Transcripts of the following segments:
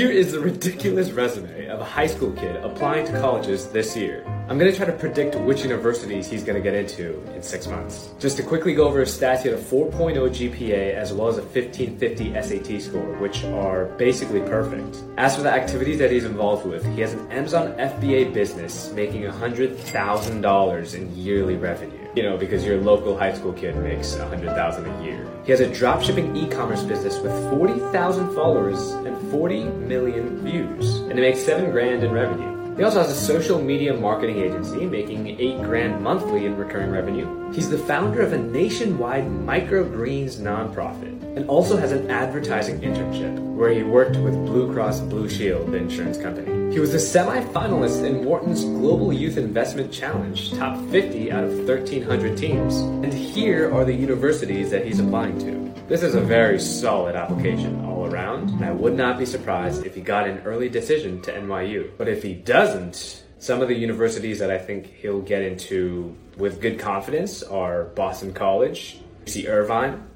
Here is the ridiculous resume of a high school kid applying to colleges this year. I'm gonna try to predict which universities he's gonna get into in six months. Just to quickly go over his stats, he had a 4.0 GPA as well as a 1550 SAT score, which are basically perfect. As for the activities that he's involved with, he has an Amazon FBA business making $100,000 in yearly revenue. You know, because your local high school kid makes 100,000 a year. He has a dropshipping e-commerce business with 40,000 followers and 40 million views, and it makes 7 grand in revenue. He also has a social media marketing agency making 8 grand monthly in recurring revenue. He's the founder of a nationwide microgreens nonprofit and also has an advertising internship where he worked with Blue Cross Blue Shield, the insurance company. He was a semi-finalist in Wharton's Global Youth Investment Challenge, top 50 out of 1,300 teams. And here are the universities that he's applying to. This is a very solid application all around, and I would not be surprised if he got an early decision to NYU. But if he doesn't, some of the universities that I think he'll get into with good confidence are Boston College, UC Irvine,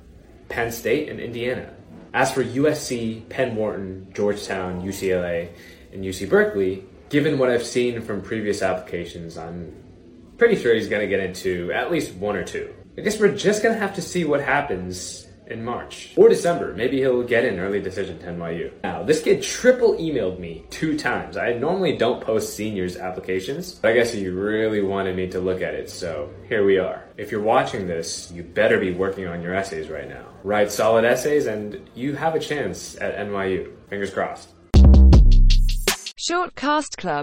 Penn State, and Indiana. As for USC, Penn Wharton, Georgetown, UCLA, and UC Berkeley, given what I've seen from previous applications, I'm pretty sure he's going to get into at least one or two. I guess we're just going to have to see what happens in March or December. Maybe he'll get an early decision to NYU. Now, this kid triple emailed me two times. I normally don't post seniors applications, but I guess he really wanted me to look at it, so here we are. If you're watching this, you better be working on your essays right now. Write solid essays, and you have a chance at NYU. Fingers crossed. Short Cast Club